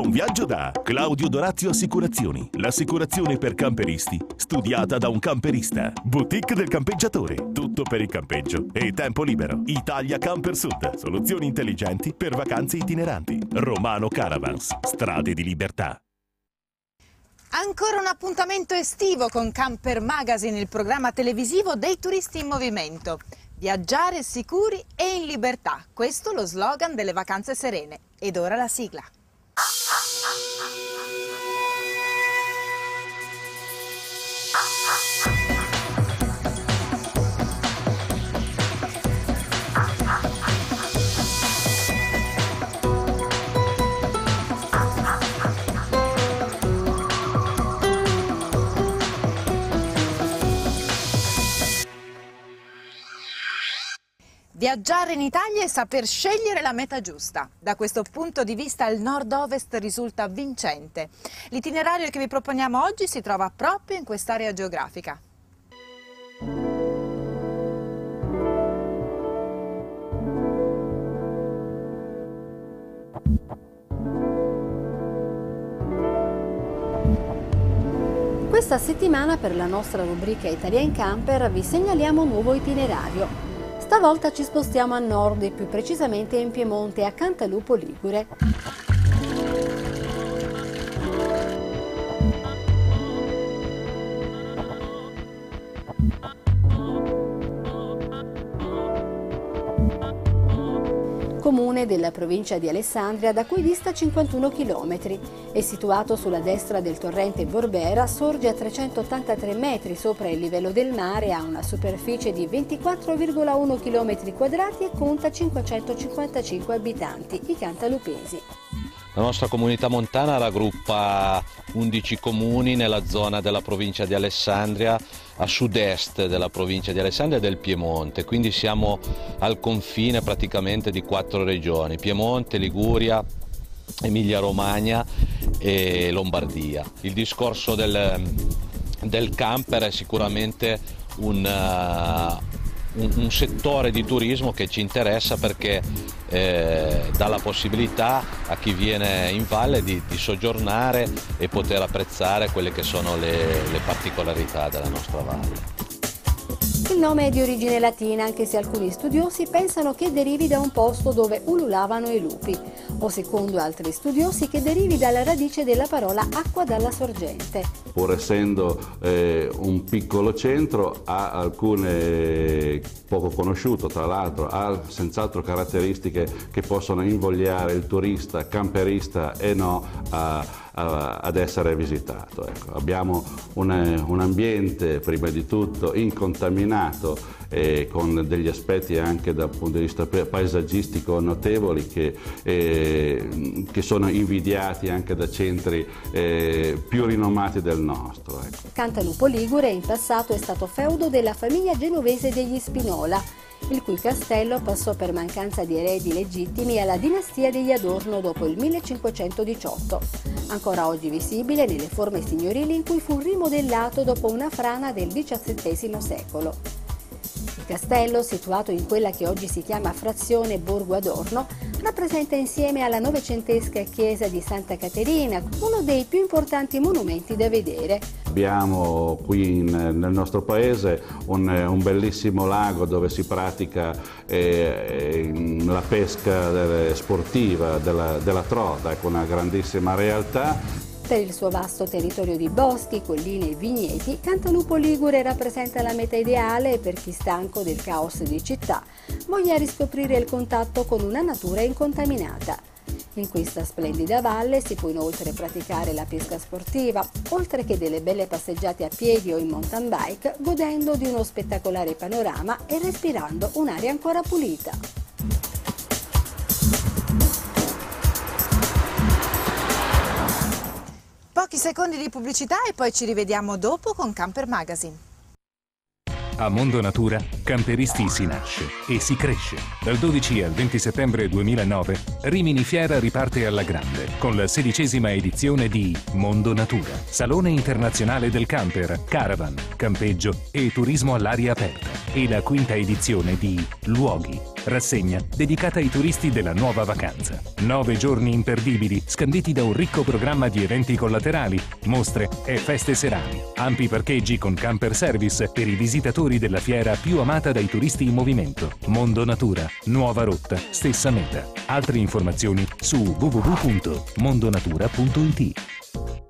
Buon viaggio da Claudio Dorazio Assicurazioni. L'assicurazione per camperisti, studiata da un camperista. Boutique del campeggiatore. Tutto per il campeggio e tempo libero. Italia Camper Sud. Soluzioni intelligenti per vacanze itineranti. Romano Caravans. Strade di libertà. Ancora un appuntamento estivo con Camper Magazine, il programma televisivo dei turisti in movimento. Viaggiare sicuri e in libertà, questo è lo slogan delle vacanze serene. Ed ora la sigla. Viaggiare in Italia e saper scegliere la meta giusta. Da questo punto di vista il nord-ovest risulta vincente. L'itinerario che vi proponiamo oggi si trova proprio in quest'area geografica. Questa settimana per la nostra rubrica Italia in Camper vi segnaliamo un nuovo itinerario. Stavolta ci spostiamo a nord e più precisamente in Piemonte, a Cantalupo Ligure. Della provincia di Alessandria da cui dista 51 km. È situato sulla destra del torrente Borbera, sorge a 383 metri sopra il livello del mare, ha una superficie di 24,1 km quadrati e conta 555 abitanti, i cantalupesi. La nostra comunità montana raggruppa 11 comuni nella zona della provincia di Alessandria, a sud-est della provincia di Alessandria e del Piemonte, quindi siamo al confine praticamente di quattro regioni, Piemonte, Liguria, Emilia-Romagna e Lombardia. Il discorso del, del camper è sicuramente un, uh, un, un settore di turismo che ci interessa perché eh, dà la possibilità a chi viene in valle di, di, soggiornare e poter apprezzare quelle che sono le, le particolarità della nostra valle. Il nome è di origine latina, anche se alcuni studiosi pensano che derivi da un posto dove ululavano i lupi, o secondo altri studiosi che derivi dalla radice della parola acqua dalla sorgente. Pur essendo eh, un piccolo centro, ha alcune poco conosciuto, tra l'altro, ha senz'altro caratteristiche che possono invogliare il turista, camperista e no a ad essere visitato. Ecco, abbiamo un, un, ambiente prima di tutto incontaminato e con degli aspetti anche dal punto di vista paesaggistico notevoli che, eh, che sono invidiati anche da centri eh, più rinomati del nostro. Ecco. Cantalupo Ligure in passato è stato feudo della famiglia genovese degli Spinola il cui castello passò per mancanza di eredi legittimi alla dinastia degli Adorno dopo il 1518, ancora oggi visibile nelle forme signorili in cui fu rimodellato dopo una frana del XVII secolo. Castello, situato in quella che oggi si chiama frazione Borgo Adorno, rappresenta insieme alla novecentesca chiesa di Santa Caterina uno dei più importanti monumenti da vedere. Abbiamo qui in, nel nostro paese un, un, bellissimo lago dove si pratica eh, la pesca sportiva della, della trota con una grandissima realtà per il suo vasto territorio di boschi, colline e vigneti, Cantalupo Ligure rappresenta la meta ideale per chi stanco del caos di città voglia riscoprire il contatto con una natura incontaminata. In questa splendida valle si può inoltre praticare la pesca sportiva, oltre che delle belle passeggiate a piedi o in mountain bike, godendo di uno spettacolare panorama e respirando un'aria ancora pulita. Pochi secondi di pubblicità e poi ci rivediamo dopo con Camper Magazine. A Mondo Natura, Camperisti si nasce e si cresce. Dal 12 al 20 settembre 2009, Rimini Fiera riparte alla grande con la sedicesima edizione di Mondo Natura, Salone internazionale del camper, caravan, campeggio e turismo all'aria aperta e la quinta edizione di Luoghi, rassegna dedicata ai turisti della nuova vacanza. Nove giorni imperdibili, scanditi da un ricco programma di eventi collaterali, mostre e feste serali. Ampi parcheggi con camper service per i visitatori della fiera più amata dai turisti in movimento. Mondo Natura, nuova rotta, stessa meta. Altre informazioni su www.mondonatura.it.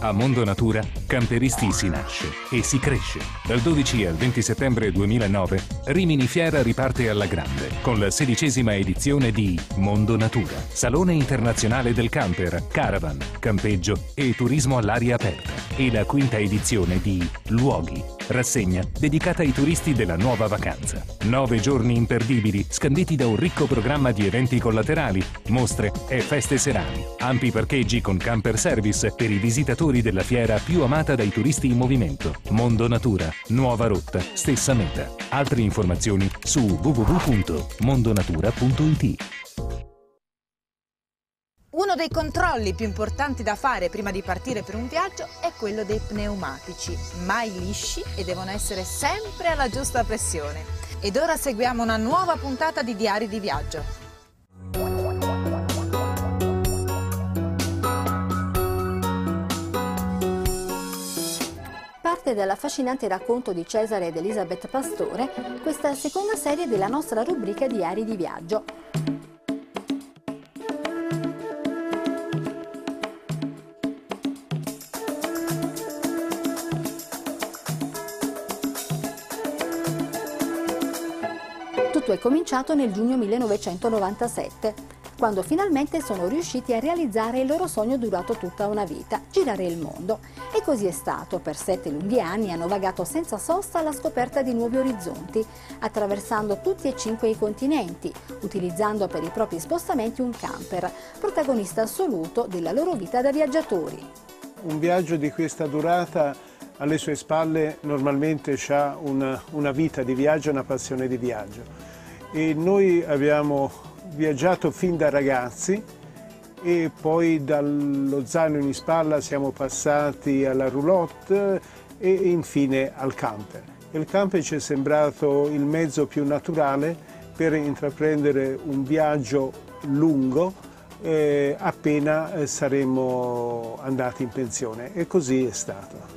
A Mondo Natura, Camperisti si nasce e si cresce. Dal 12 al 20 settembre 2009, Rimini Fiera riparte alla grande con la sedicesima edizione di Mondo Natura, Salone internazionale del camper, caravan, campeggio e turismo all'aria aperta e la quinta edizione di Luoghi, rassegna dedicata ai turisti della nuova vacanza. Nove giorni imperdibili, scanditi da un ricco programma di eventi collaterali, mostre e feste serali. Ampi parcheggi con camper service per i visitatori della fiera più amata dai turisti in movimento. Mondo Natura, nuova rotta, stessa meta. Altre informazioni su www.mondonatura.it. Uno dei controlli più importanti da fare prima di partire per un viaggio è quello dei pneumatici, mai lisci e devono essere sempre alla giusta pressione. Ed ora seguiamo una nuova puntata di Diari di Viaggio. Parte dall'affascinante racconto di Cesare ed Elisabeth Pastore questa seconda serie della nostra rubrica Diari di Viaggio. Tutto è cominciato nel giugno 1997, quando finalmente sono riusciti a realizzare il loro sogno durato tutta una vita, girare il mondo. E così è stato, per sette lunghi anni hanno vagato senza sosta alla scoperta di nuovi orizzonti, attraversando tutti e cinque i continenti, utilizzando per i propri spostamenti un camper, protagonista assoluto della loro vita da viaggiatori. Un viaggio di questa durata alle sue spalle normalmente ha una, una vita di viaggio, una passione di viaggio. E noi abbiamo viaggiato fin da ragazzi e poi dallo zaino in spalla siamo passati alla roulotte e infine al camper. Il camper ci è sembrato il mezzo più naturale per intraprendere un viaggio lungo eh, appena eh, saremmo andati in pensione e così è stato.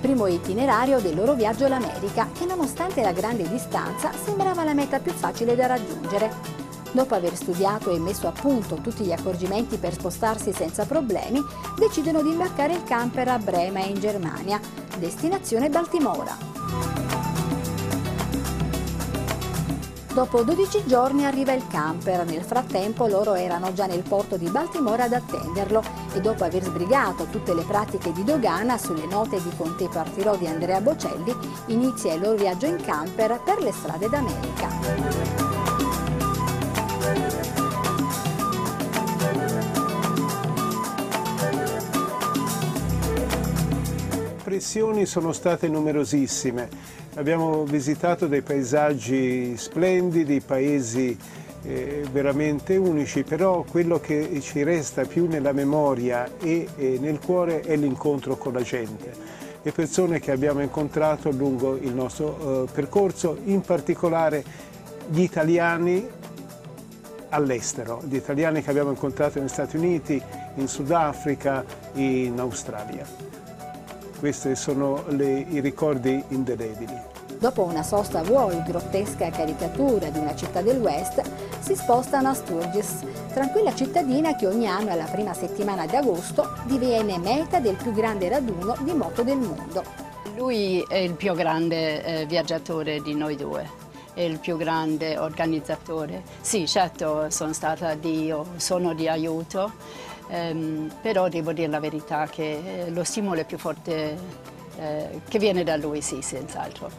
Primo itinerario del loro viaggio all'America che nonostante la grande distanza sembrava la meta più facile da raggiungere. Dopo aver studiato e messo a punto tutti gli accorgimenti per spostarsi senza problemi, decidono di imbarcare il camper a Brema in Germania, destinazione Baltimora. Dopo 12 giorni arriva il camper, nel frattempo loro erano già nel porto di Baltimora ad attenderlo e dopo aver sbrigato tutte le pratiche di dogana sulle note di Conte Partirò di Andrea Bocelli, inizia il loro viaggio in camper per le strade d'America. Impressioni sono state numerosissime. Abbiamo visitato dei paesaggi splendidi, paesi eh, veramente unici, però quello che ci resta più nella memoria e, e nel cuore è l'incontro con la gente. Le persone che abbiamo incontrato lungo il nostro eh, percorso, in particolare gli italiani all'estero, gli italiani che abbiamo incontrato negli Stati Uniti, in Sudafrica, in Australia. Questi sono le, i ricordi indelebili. Dopo una sosta vuoi grottesca caricatura di una città del West, si spostano a Sturgis, tranquilla cittadina che ogni anno alla prima settimana di agosto diviene meta del più grande raduno di moto del mondo. Lui è il più grande eh, viaggiatore di noi due è il più grande organizzatore. Sì, certo, sono stata di, sono di aiuto, ehm, però devo dire la verità che eh, lo stimolo è più forte eh, che viene da lui, sì, senz'altro.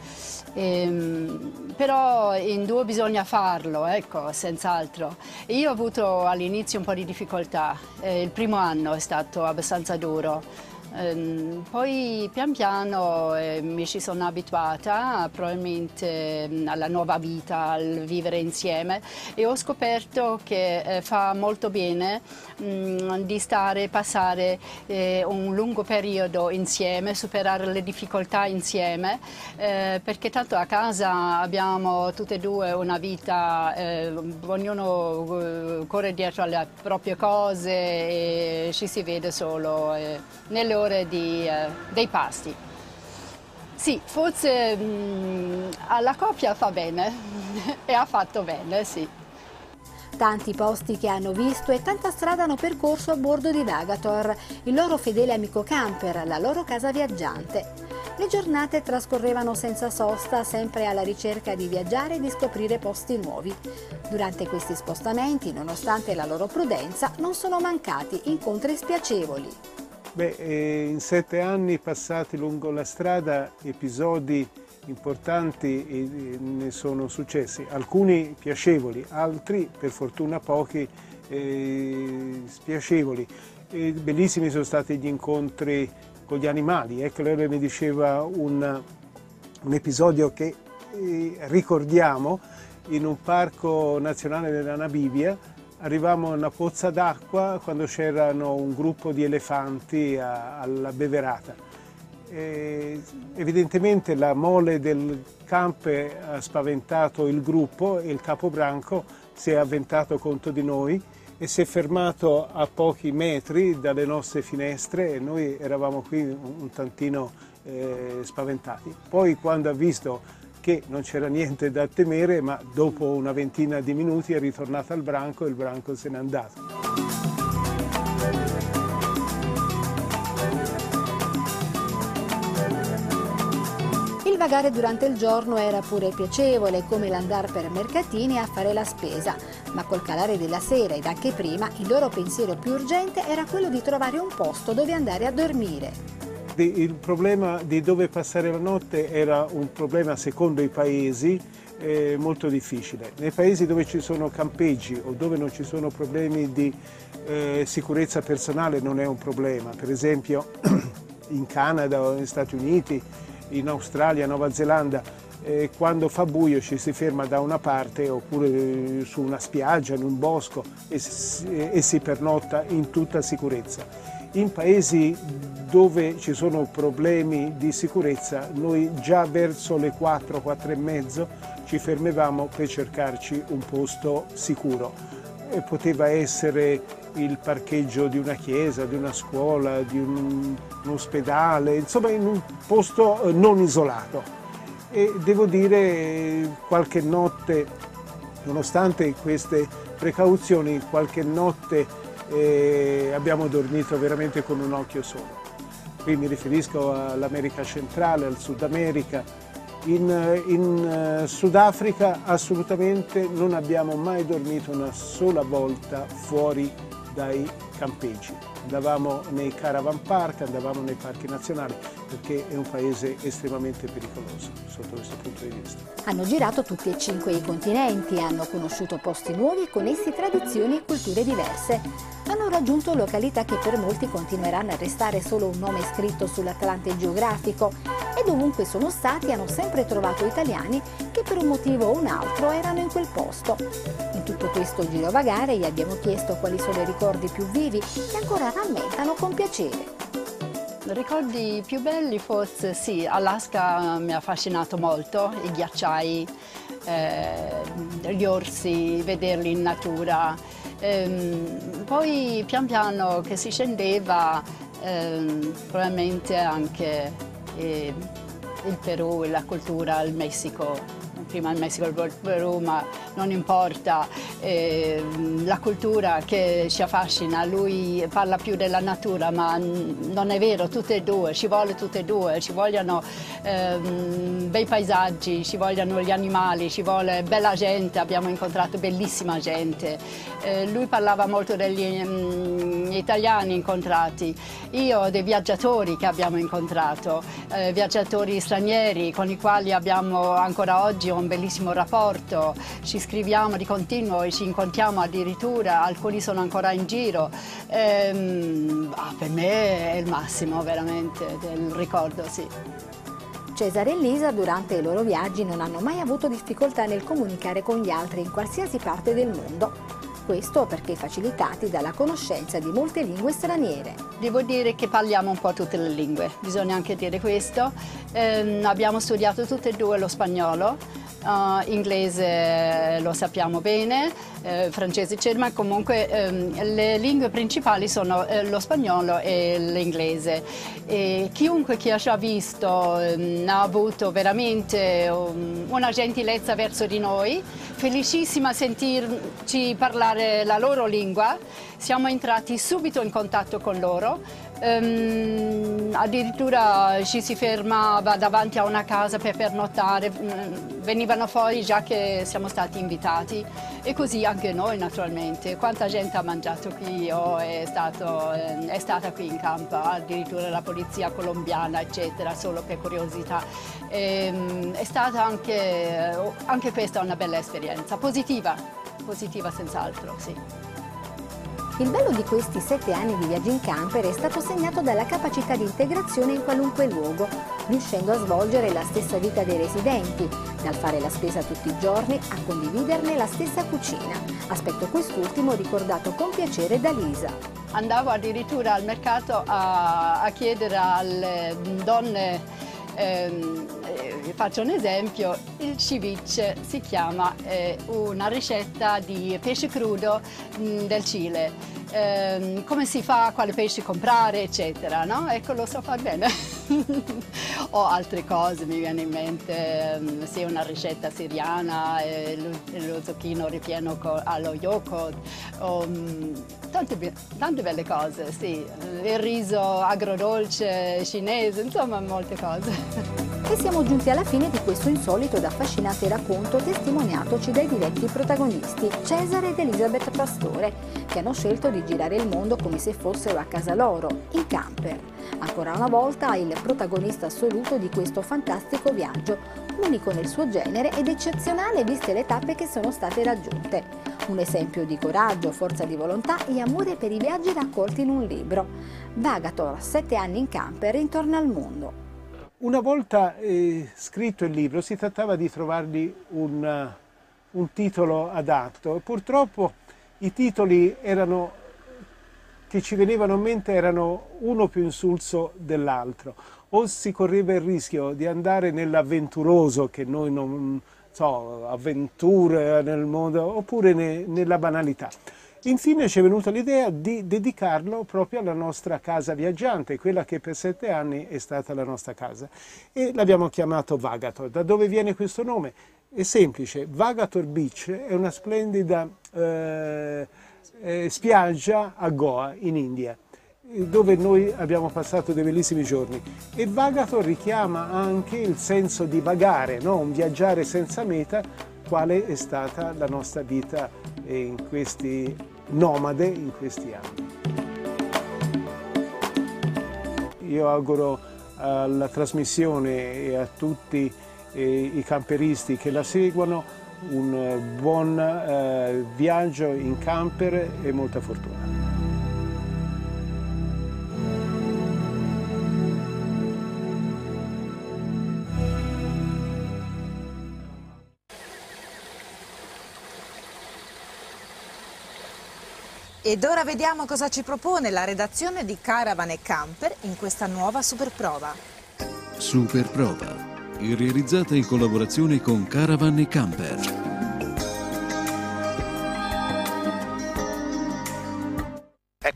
Ehm, però in due bisogna farlo, ecco, senz'altro. Io ho avuto all'inizio un po' di difficoltà, eh, il primo anno è stato abbastanza duro. Ehm, poi pian piano eh, mi ci sono abituata probabilmente mm, alla nuova vita, al vivere insieme e ho scoperto che eh, fa molto bene mm, di stare, passare eh, un lungo periodo insieme, superare le difficoltà insieme perché tanto a casa abbiamo tutte e due una vita, ognuno corre dietro alle proprie cose e ci si vede solo nelle ore ore di, eh, dei pasti. Sì, forse mh, mm, alla coppia fa bene e ha fatto bene, sì. Tanti posti che hanno visto e tanta strada hanno percorso a bordo di Vagator, il loro fedele amico camper, la loro casa viaggiante. Le giornate trascorrevano senza sosta, sempre alla ricerca di viaggiare e di scoprire posti nuovi. Durante questi spostamenti, nonostante la loro prudenza, non sono mancati incontri spiacevoli. Beh, eh, in sette anni passati lungo la strada episodi importanti ne sono successi, alcuni piacevoli, altri per fortuna pochi eh, spiacevoli. E bellissimi sono stati gli incontri con gli animali, lei mi diceva un, un episodio che eh, ricordiamo in un parco nazionale della Namibia Arrivammo a una pozza d'acqua quando c'erano un gruppo di elefanti a, alla beverata. E evidentemente la mole del campe ha spaventato il gruppo e il capobranco si è avventato contro di noi e si è fermato a pochi metri dalle nostre finestre e noi eravamo qui un tantino eh, spaventati. Poi quando ha visto che non c'era niente da temere, ma dopo una ventina di minuti è ritornato al branco e il branco se n'è andato. Il vagare durante il giorno era pure piacevole, come l'andare per mercatini a fare la spesa, ma col calare della sera ed anche prima il loro pensiero più urgente era quello di trovare un posto dove andare a dormire. Il problema di dove passare la notte era un problema secondo i paesi eh, molto difficile. Nei paesi dove ci sono campeggi o dove non ci sono problemi di eh, sicurezza personale non è un problema. Per esempio in Canada o negli Stati Uniti, in Australia, Nuova Zelanda, eh, quando fa buio ci si ferma da una parte oppure eh, su una spiaggia, in un bosco e, e si pernotta in tutta sicurezza. In paesi dove ci sono problemi di sicurezza, noi già verso le 4, 4 e mezzo ci fermavamo per cercarci un posto sicuro. E poteva essere il parcheggio di una chiesa, di una scuola, di un, un ospedale, insomma in un posto eh, non isolato e devo dire qualche notte, nonostante queste precauzioni, qualche notte eh, abbiamo dormito veramente con un occhio solo. Qui mi riferisco all'America centrale, al Sud America. In, in uh, Sudafrica assolutamente non abbiamo mai dormito una sola volta fuori dai campeggi. Andavamo nei caravan park, andavamo nei parchi nazionali perché è un paese estremamente pericoloso sotto questo punto di vista. Hanno girato tutti e cinque i continenti, hanno conosciuto posti nuovi e con essi tradizioni e culture diverse. Hanno raggiunto località che per molti continueranno a restare solo un nome scritto sull'Atlante geografico e dovunque sono stati hanno sempre trovato italiani che per un motivo o un altro erano in quel posto. In tutto questo girovagare gli abbiamo chiesto quali sono i ricordi più vivi che ancora rammentano con piacere. Ricordi più belli forse sì, Alaska mi ha affascinato molto, i ghiacciai, eh, gli orsi, vederli in natura. Ehm, poi pian piano che si scendeva ehm, probabilmente anche eh, il Perù, la cultura, il Messico prima il Messico e il Perù, ma non importa, eh, la cultura che ci affascina, lui parla più della natura, ma non è vero, tutte e due, ci vuole tutte e due, ci vogliono eh, bei paesaggi, ci vogliono gli animali, ci vuole bella gente, abbiamo incontrato bellissima gente. Eh, lui parlava molto degli um, italiani incontrati, io dei viaggiatori che abbiamo incontrato, eh, viaggiatori stranieri con i quali abbiamo ancora oggi un un bellissimo rapporto, ci scriviamo di continuo e ci incontriamo addirittura, alcuni sono ancora in giro. Ehm, ah, per me è il massimo veramente del ricordo, sì. Cesare e Lisa durante i loro viaggi non hanno mai avuto difficoltà nel comunicare con gli altri in qualsiasi parte del mondo. Questo perché facilitati dalla conoscenza di molte lingue straniere. Devo dire che parliamo un po' tutte le lingue, bisogna anche dire questo. Eh, abbiamo studiato tutte e due lo spagnolo, Uh, inglese lo sappiamo bene, eh, francese eccetera, ma comunque ehm, le lingue principali sono eh, lo spagnolo e l'inglese. E chiunque che ci ha visto ehm, ha avuto veramente um, una gentilezza verso di noi, felicissima a sentirci parlare la loro lingua, siamo entrati subito in contatto con loro Um, addirittura ci si fermava davanti a una casa per pernottare, mm, venivano fuori già che siamo stati invitati e così anche noi naturalmente. Quanta gente ha mangiato qui o è, stato, eh, è stata qui in campo, addirittura la polizia colombiana eccetera, solo per curiosità. E, um, è stata anche, anche questa una bella esperienza, positiva, positiva senz'altro, sì. Il bello di questi sette anni di viaggio in camper è stato segnato dalla capacità di integrazione in qualunque luogo, riuscendo a svolgere la stessa vita dei residenti, dal fare la spesa tutti i giorni a condividerne la stessa cucina, aspetto quest'ultimo ricordato con piacere da Lisa. Andavo addirittura al mercato a, a chiedere alle donne ehm, eh, faccio un esempio, il ceviche si chiama eh, una ricetta di pesce crudo mh, mm, del Cile. Eh, come si fa, quale pesce comprare, eccetera, no? Ecco, lo so far bene. o altre cose, mi viene in mente, um, una ricetta siriana, eh, lo, lo, zucchino ripieno allo yogurt, um, tante, tante belle cose, sì. Il riso agrodolce cinese, insomma, molte cose. E siamo giunti alla fine di questo insolito ed affascinante racconto testimoniatoci dai diretti protagonisti, Cesare ed Elisabeth Pastore, che hanno scelto di girare il mondo come se fossero a casa loro, in camper. Ancora una volta il protagonista assoluto di questo fantastico viaggio, unico nel suo genere ed eccezionale viste le tappe che sono state raggiunte. Un esempio di coraggio, forza di volontà e amore per i viaggi raccolti in un libro. Vagator, sette anni in camper intorno al mondo. Una volta eh, scritto il libro si trattava di trovargli un, uh, un titolo adatto. Purtroppo i titoli erano, che ci venivano in mente erano uno più insulso dell'altro. O si correva il rischio di andare nell'avventuroso, che noi non so, avventure nel mondo, oppure ne, nella banalità. Infine ci è venuta l'idea di dedicarlo proprio alla nostra casa viaggiante, quella che per sette anni è stata la nostra casa. E l'abbiamo chiamato Vagator. Da dove viene questo nome? È semplice, Vagator Beach è una splendida eh, eh, spiaggia a Goa, in India dove noi abbiamo passato dei bellissimi giorni. E Vagator richiama anche il senso di vagare, no? un viaggiare senza meta, quale è stata la nostra vita in questi nomade in questi anni. Io auguro alla trasmissione e a tutti eh, i camperisti che la seguono un buon eh, viaggio in camper e molta fortuna. Ed ora vediamo cosa ci propone la redazione di Caravan e Camper in questa nuova superprova. Superprova, realizzata in collaborazione con Caravan e Camper.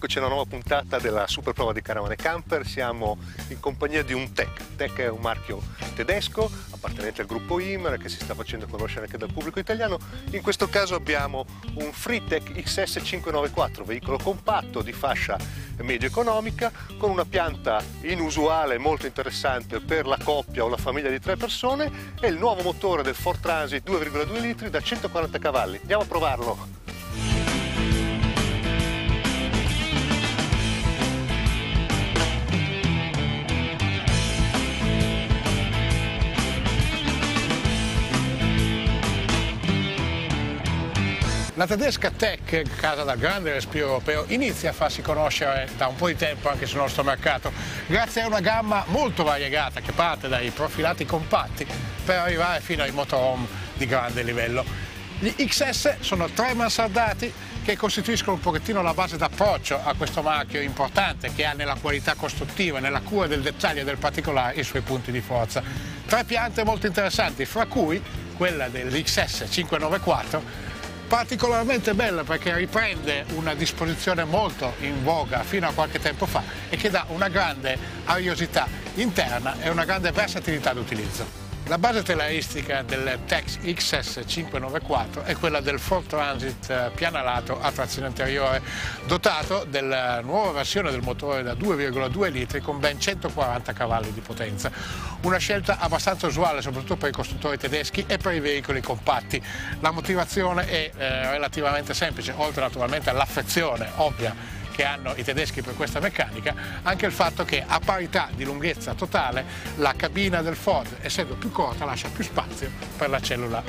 Eccoci alla nuova puntata della super prova di Caravane Camper, siamo in compagnia di un Tech. Tech è un marchio tedesco appartenente al gruppo Immer che si sta facendo conoscere anche dal pubblico italiano. In questo caso abbiamo un Freetech XS 594, veicolo compatto di fascia medio economica con una pianta inusuale molto interessante per la coppia o la famiglia di tre persone e il nuovo motore del Ford Transit 2,2 litri da 140 cavalli. Andiamo a provarlo! La tedesca Tech, casa dal grande respiro europeo, inizia a farsi conoscere da un po' di tempo anche sul nostro mercato, grazie a una gamma molto variegata che parte dai profilati compatti per arrivare fino ai motorhome di grande livello. Gli XS sono tre mansardati che costituiscono un pochettino la base d'approccio a questo marchio importante che ha nella qualità costruttiva, nella cura del dettaglio e del particolare i suoi punti di forza. Tre piante molto interessanti, fra cui quella dell'XS 594 particolarmente bella perché riprende una disposizione molto in voga fino a qualche tempo fa e che dà una grande ariosità interna e una grande versatilità d'utilizzo. La base telaristica del Tex XS 594 è quella del Ford Transit eh, pianalato a trazione anteriore, dotato della nuova versione del motore da 2,2 litri con ben 140 cavalli di potenza. Una scelta abbastanza usuale soprattutto per i costruttori tedeschi e per i veicoli compatti. La motivazione è eh, relativamente semplice, oltre naturalmente all'affezione ovvia che hanno i tedeschi per questa meccanica, anche il fatto che a parità di lunghezza totale la cabina del Ford, essendo più corta, lascia più spazio per la cellula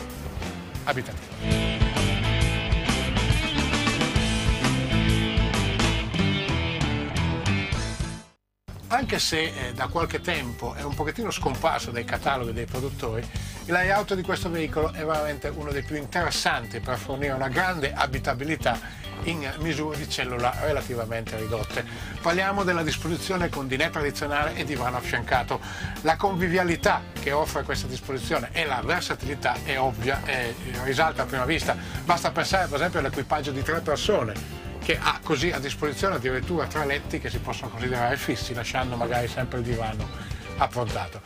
abitativa. anche se eh, da qualche tempo è un pochettino scomparso dai cataloghi dei produttori, il layout di questo veicolo è veramente uno dei più interessanti per fornire una grande abitabilità in misure di cellula relativamente ridotte. Parliamo della disposizione con dinè tradizionale e divano affiancato. La convivialità che offre questa disposizione e la versatilità è ovvia e risalta a prima vista. Basta pensare per esempio all'equipaggio di tre persone che ha così a disposizione addirittura tre letti che si possono considerare fissi, lasciando magari sempre il divano approntato.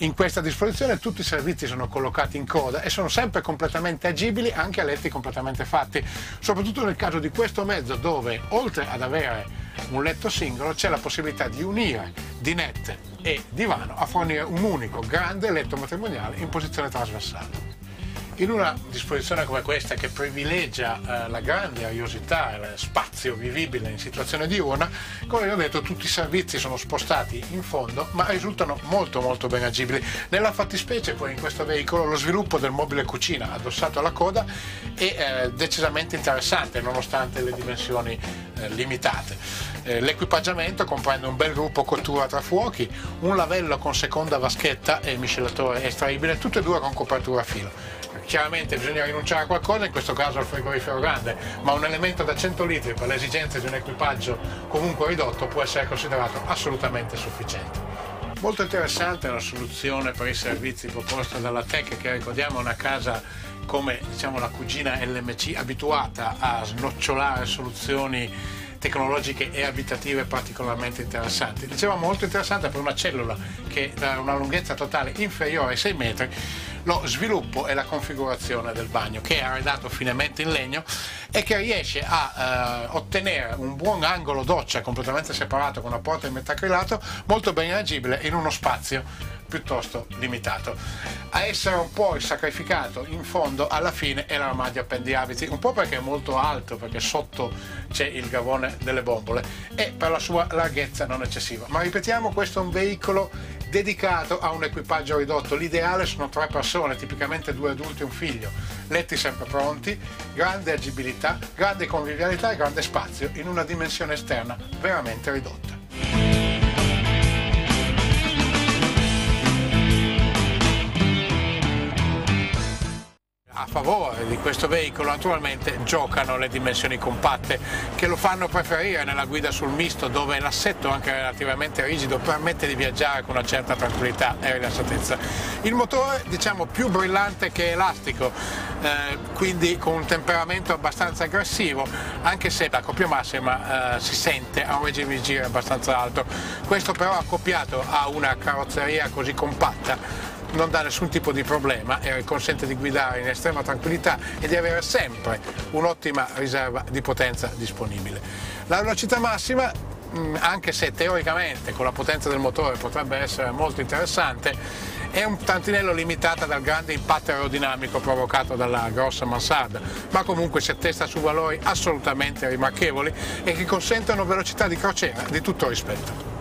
In questa disposizione tutti i servizi sono collocati in coda e sono sempre completamente agibili anche a letti completamente fatti, soprattutto nel caso di questo mezzo dove oltre ad avere un letto singolo c'è la possibilità di unire dinette e divano a fornire un unico grande letto matrimoniale in posizione trasversale. In una disposizione come questa che privilegia eh, la grande ariosità e lo spazio vivibile in situazione diurna, come vi ho detto tutti i servizi sono spostati in fondo ma risultano molto molto ben agibili. Nella fattispecie poi in questo veicolo lo sviluppo del mobile cucina addossato alla coda è eh, decisamente interessante nonostante le dimensioni eh, limitate. Eh, l'equipaggiamento comprende un bel gruppo cottura tra fuochi, un lavello con seconda vaschetta e miscelatore estraibile, tutte e due con copertura a filo chiaramente bisogna rinunciare a qualcosa, in questo caso al frigorifero grande, ma un elemento da 100 litri per le esigenze di un equipaggio comunque ridotto può essere considerato assolutamente sufficiente. Molto interessante la soluzione per i servizi proposta dalla Tech, che ricordiamo è una casa come diciamo, la cugina LMC abituata a snocciolare soluzioni tecnologiche e abitative particolarmente interessanti. Dicevamo molto interessante per una cellula che ha una lunghezza totale inferiore ai 6 metri lo sviluppo e la configurazione del bagno che è arredato finemente in legno e che riesce a eh, ottenere un buon angolo doccia completamente separato con una porta in metacrilato molto ben agibile in uno spazio piuttosto limitato. A essere un po' sacrificato in fondo alla fine è l'armadio appendiabiti, un po' perché è molto alto, perché sotto c'è il gavone delle bombole e per la sua larghezza non eccessiva. Ma ripetiamo, questo è un veicolo dedicato a un equipaggio ridotto. L'ideale sono tre persone, tipicamente due adulti e un figlio, letti sempre pronti, grande agibilità, grande convivialità e grande spazio in una dimensione esterna veramente ridotta. Favore di questo veicolo naturalmente giocano le dimensioni compatte che lo fanno preferire nella guida sul misto dove l'assetto anche relativamente rigido permette di viaggiare con una certa tranquillità e rilassatezza. Il motore diciamo più brillante che elastico, eh, quindi con un temperamento abbastanza aggressivo anche se la coppia massima eh, si sente a un regime di giro abbastanza alto. Questo però accoppiato a una carrozzeria così compatta non dà nessun tipo di problema e consente di guidare in estrema tranquillità e di avere sempre un'ottima riserva di potenza disponibile. La velocità massima mm, anche se teoricamente con la potenza del motore potrebbe essere molto interessante, è un tantinello limitata dal grande impatto aerodinamico provocato dalla grossa mansarda, ma comunque si attesta su valori assolutamente rimarchevoli e che consentono velocità di crociera di tutto rispetto.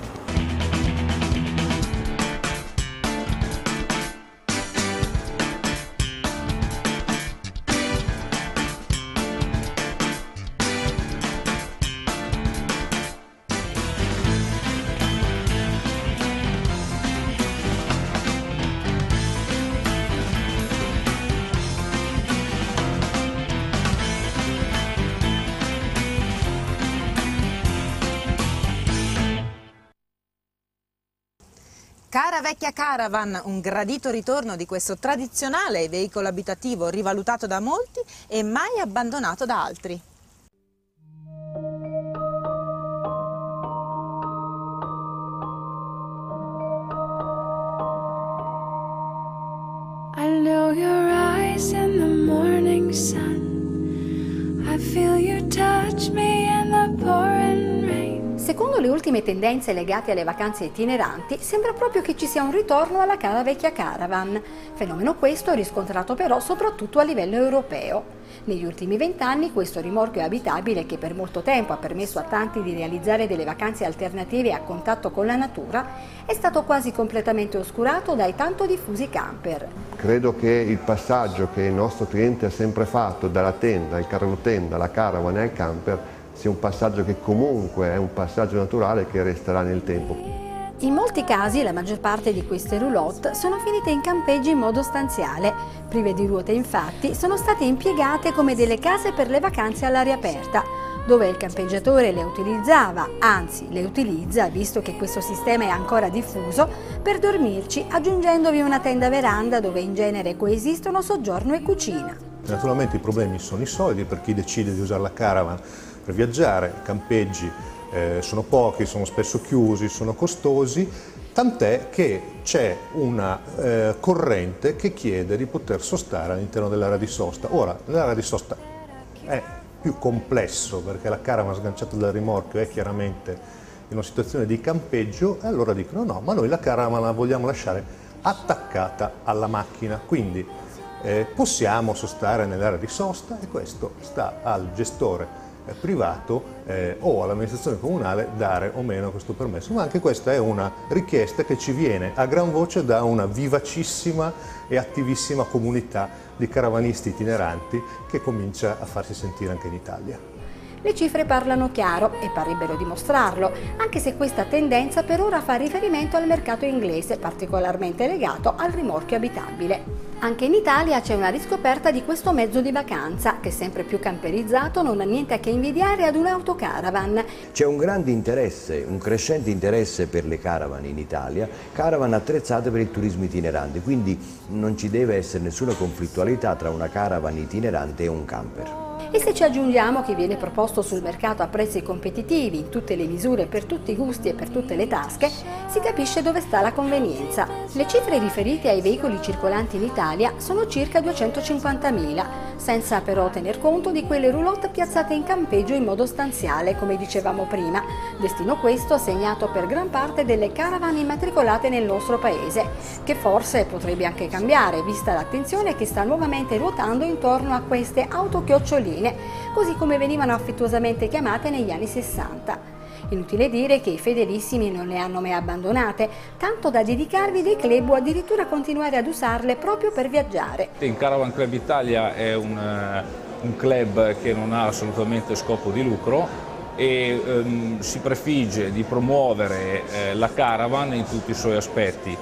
Cara vecchia caravan, un gradito ritorno di questo tradizionale veicolo abitativo rivalutato da molti e mai abbandonato da altri. I know your eyes in the morning sun I feel you touch me Secondo le ultime tendenze legate alle vacanze itineranti, sembra proprio che ci sia un ritorno alla cara vecchia caravan, fenomeno questo riscontrato però soprattutto a livello europeo. Negli ultimi vent'anni questo rimorchio abitabile che per molto tempo ha permesso a tanti di realizzare delle vacanze alternative a contatto con la natura è stato quasi completamente oscurato dai tanto diffusi camper. Credo che il passaggio che il nostro cliente ha sempre fatto dalla tenda, al carro tenda, alla caravan e al camper sia un passaggio che comunque è un passaggio naturale che resterà nel tempo. In molti casi la maggior parte di queste roulotte sono finite in campeggi in modo stanziale. Prive di ruote infatti sono state impiegate come delle case per le vacanze all'aria aperta, dove il campeggiatore le utilizzava, anzi le utilizza, visto che questo sistema è ancora diffuso, per dormirci aggiungendovi una tenda veranda dove in genere coesistono soggiorno e cucina. Naturalmente i problemi sono i soliti per chi decide di usare la caravan per viaggiare, i campeggi eh, sono pochi, sono spesso chiusi, sono costosi, tant'è che c'è una eh, corrente che chiede di poter sostare all'interno dell'area di sosta. Ora, l'area di sosta è più complesso perché la caravan sganciata dal rimorchio è chiaramente in una situazione di campeggio e allora dicono no, ma noi la caravan la vogliamo lasciare attaccata alla macchina, quindi eh, possiamo sostare nell'area di sosta e questo sta al gestore privato eh, o all'amministrazione comunale dare o meno questo permesso, ma anche questa è una richiesta che ci viene a gran voce da una vivacissima e attivissima comunità di caravanisti itineranti che comincia a farsi sentire anche in Italia. Le cifre parlano chiaro e parrebbero dimostrarlo, anche se questa tendenza per ora fa riferimento al mercato inglese, particolarmente legato al rimorchio abitabile. Anche in Italia c'è una riscoperta di questo mezzo di vacanza che sempre più camperizzato non ha niente a che invidiare ad un autocaravan. C'è un grande interesse, un crescente interesse per le caravan in Italia, caravan attrezzate per il turismo itinerante, quindi non ci deve essere nessuna conflittualità tra una caravan itinerante e un camper. E se ci aggiungiamo che viene proposto sul mercato a prezzi competitivi, in tutte le misure, per tutti i gusti e per tutte le tasche, si capisce dove sta la convenienza. Le cifre riferite ai veicoli circolanti in Italia sono circa 250.000, senza però tener conto di quelle roulotte piazzate in campeggio in modo stanziale, come dicevamo prima, destino questo segnato per gran parte delle caravan immatricolate nel nostro paese, che forse potrebbe anche cambiare, vista l'attenzione che sta nuovamente ruotando intorno a queste autochioccioline bambine, così come venivano affettuosamente chiamate negli anni 60. Inutile dire che i fedelissimi non le hanno mai abbandonate, tanto da dedicarvi dei club o addirittura continuare ad usarle proprio per viaggiare. In Caravan Club Italia è un, uh, un club che non ha assolutamente scopo di lucro e um, si prefigge di promuovere eh, la caravan in tutti i suoi aspetti,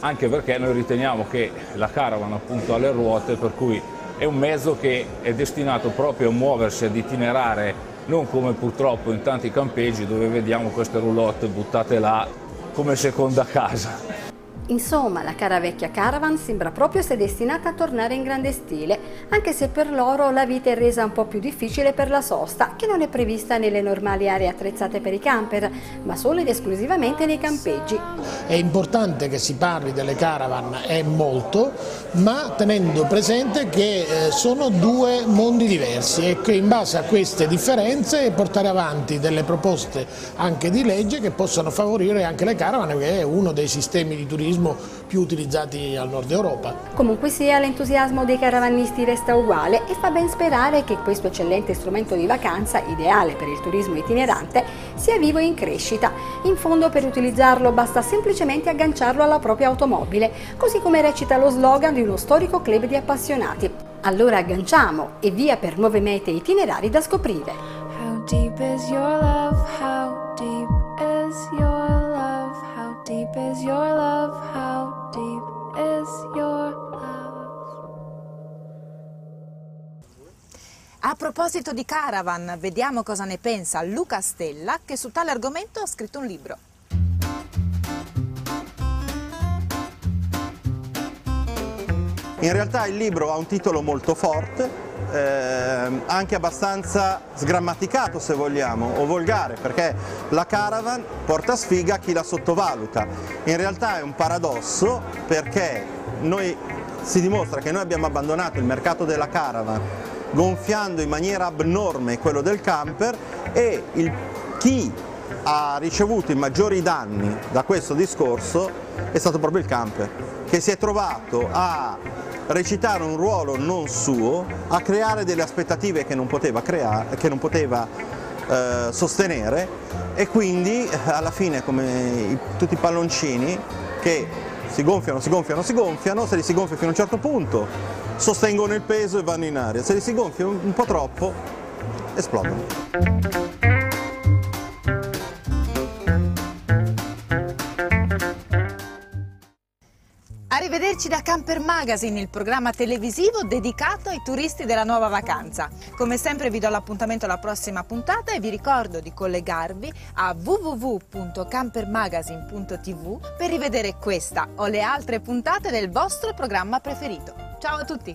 anche perché noi riteniamo che la caravan appunto ha le ruote per cui è un mezzo che è destinato proprio a muoversi, ad itinerare, non come purtroppo in tanti campeggi dove vediamo queste roulotte buttate là come seconda casa. Insomma, la cara vecchia caravan sembra proprio essere destinata a tornare in grande stile, anche se per loro la vita è resa un po' più difficile per la sosta, che non è prevista nelle normali aree attrezzate per i camper, ma solo ed esclusivamente nei campeggi. È importante che si parli delle caravan, è molto, ma tenendo presente che eh, sono due mondi diversi e che in base a queste differenze portare avanti delle proposte anche di legge che possano favorire anche le caravan, che è uno dei sistemi di turismo turismo più utilizzati al nord Europa. Comunque sia, l'entusiasmo dei caravanisti resta uguale e fa ben sperare che questo eccellente strumento di vacanza, ideale per il turismo itinerante, sia vivo e in crescita. In fondo per utilizzarlo basta semplicemente agganciarlo alla propria automobile, così come recita lo slogan di uno storico club di appassionati. Allora agganciamo e via per nuove mete itinerari da scoprire. How deep is your love? How deep is your love? Is your love? How deep is your love? A proposito di caravan, vediamo cosa ne pensa Luca Stella, che su tale argomento ha scritto un libro. In realtà il libro ha un titolo molto forte, eh, anche abbastanza sgrammaticato se vogliamo, o volgare, perché la caravan porta sfiga a chi la sottovaluta. In realtà è un paradosso perché noi, si dimostra che noi abbiamo abbandonato il mercato della caravan gonfiando in maniera abnorme quello del camper e il, chi ha ricevuto i maggiori danni da questo discorso è stato proprio il camper, che si è trovato a recitare un ruolo non suo, a creare delle aspettative che non poteva, creare, che non poteva eh, sostenere e quindi eh, alla fine come tutti i palloncini che si gonfiano, si gonfiano, si gonfiano, se li si gonfia fino a un certo punto sostengono il peso e vanno in aria, se li si gonfia un po' troppo esplodono. Arrivederci da Camper Magazine, il programma televisivo dedicato ai turisti della nuova vacanza. Come sempre vi do l'appuntamento alla prossima puntata e vi ricordo di collegarvi a www.campermagazine.tv per rivedere questa o le altre puntate del vostro programma preferito. Ciao a tutti!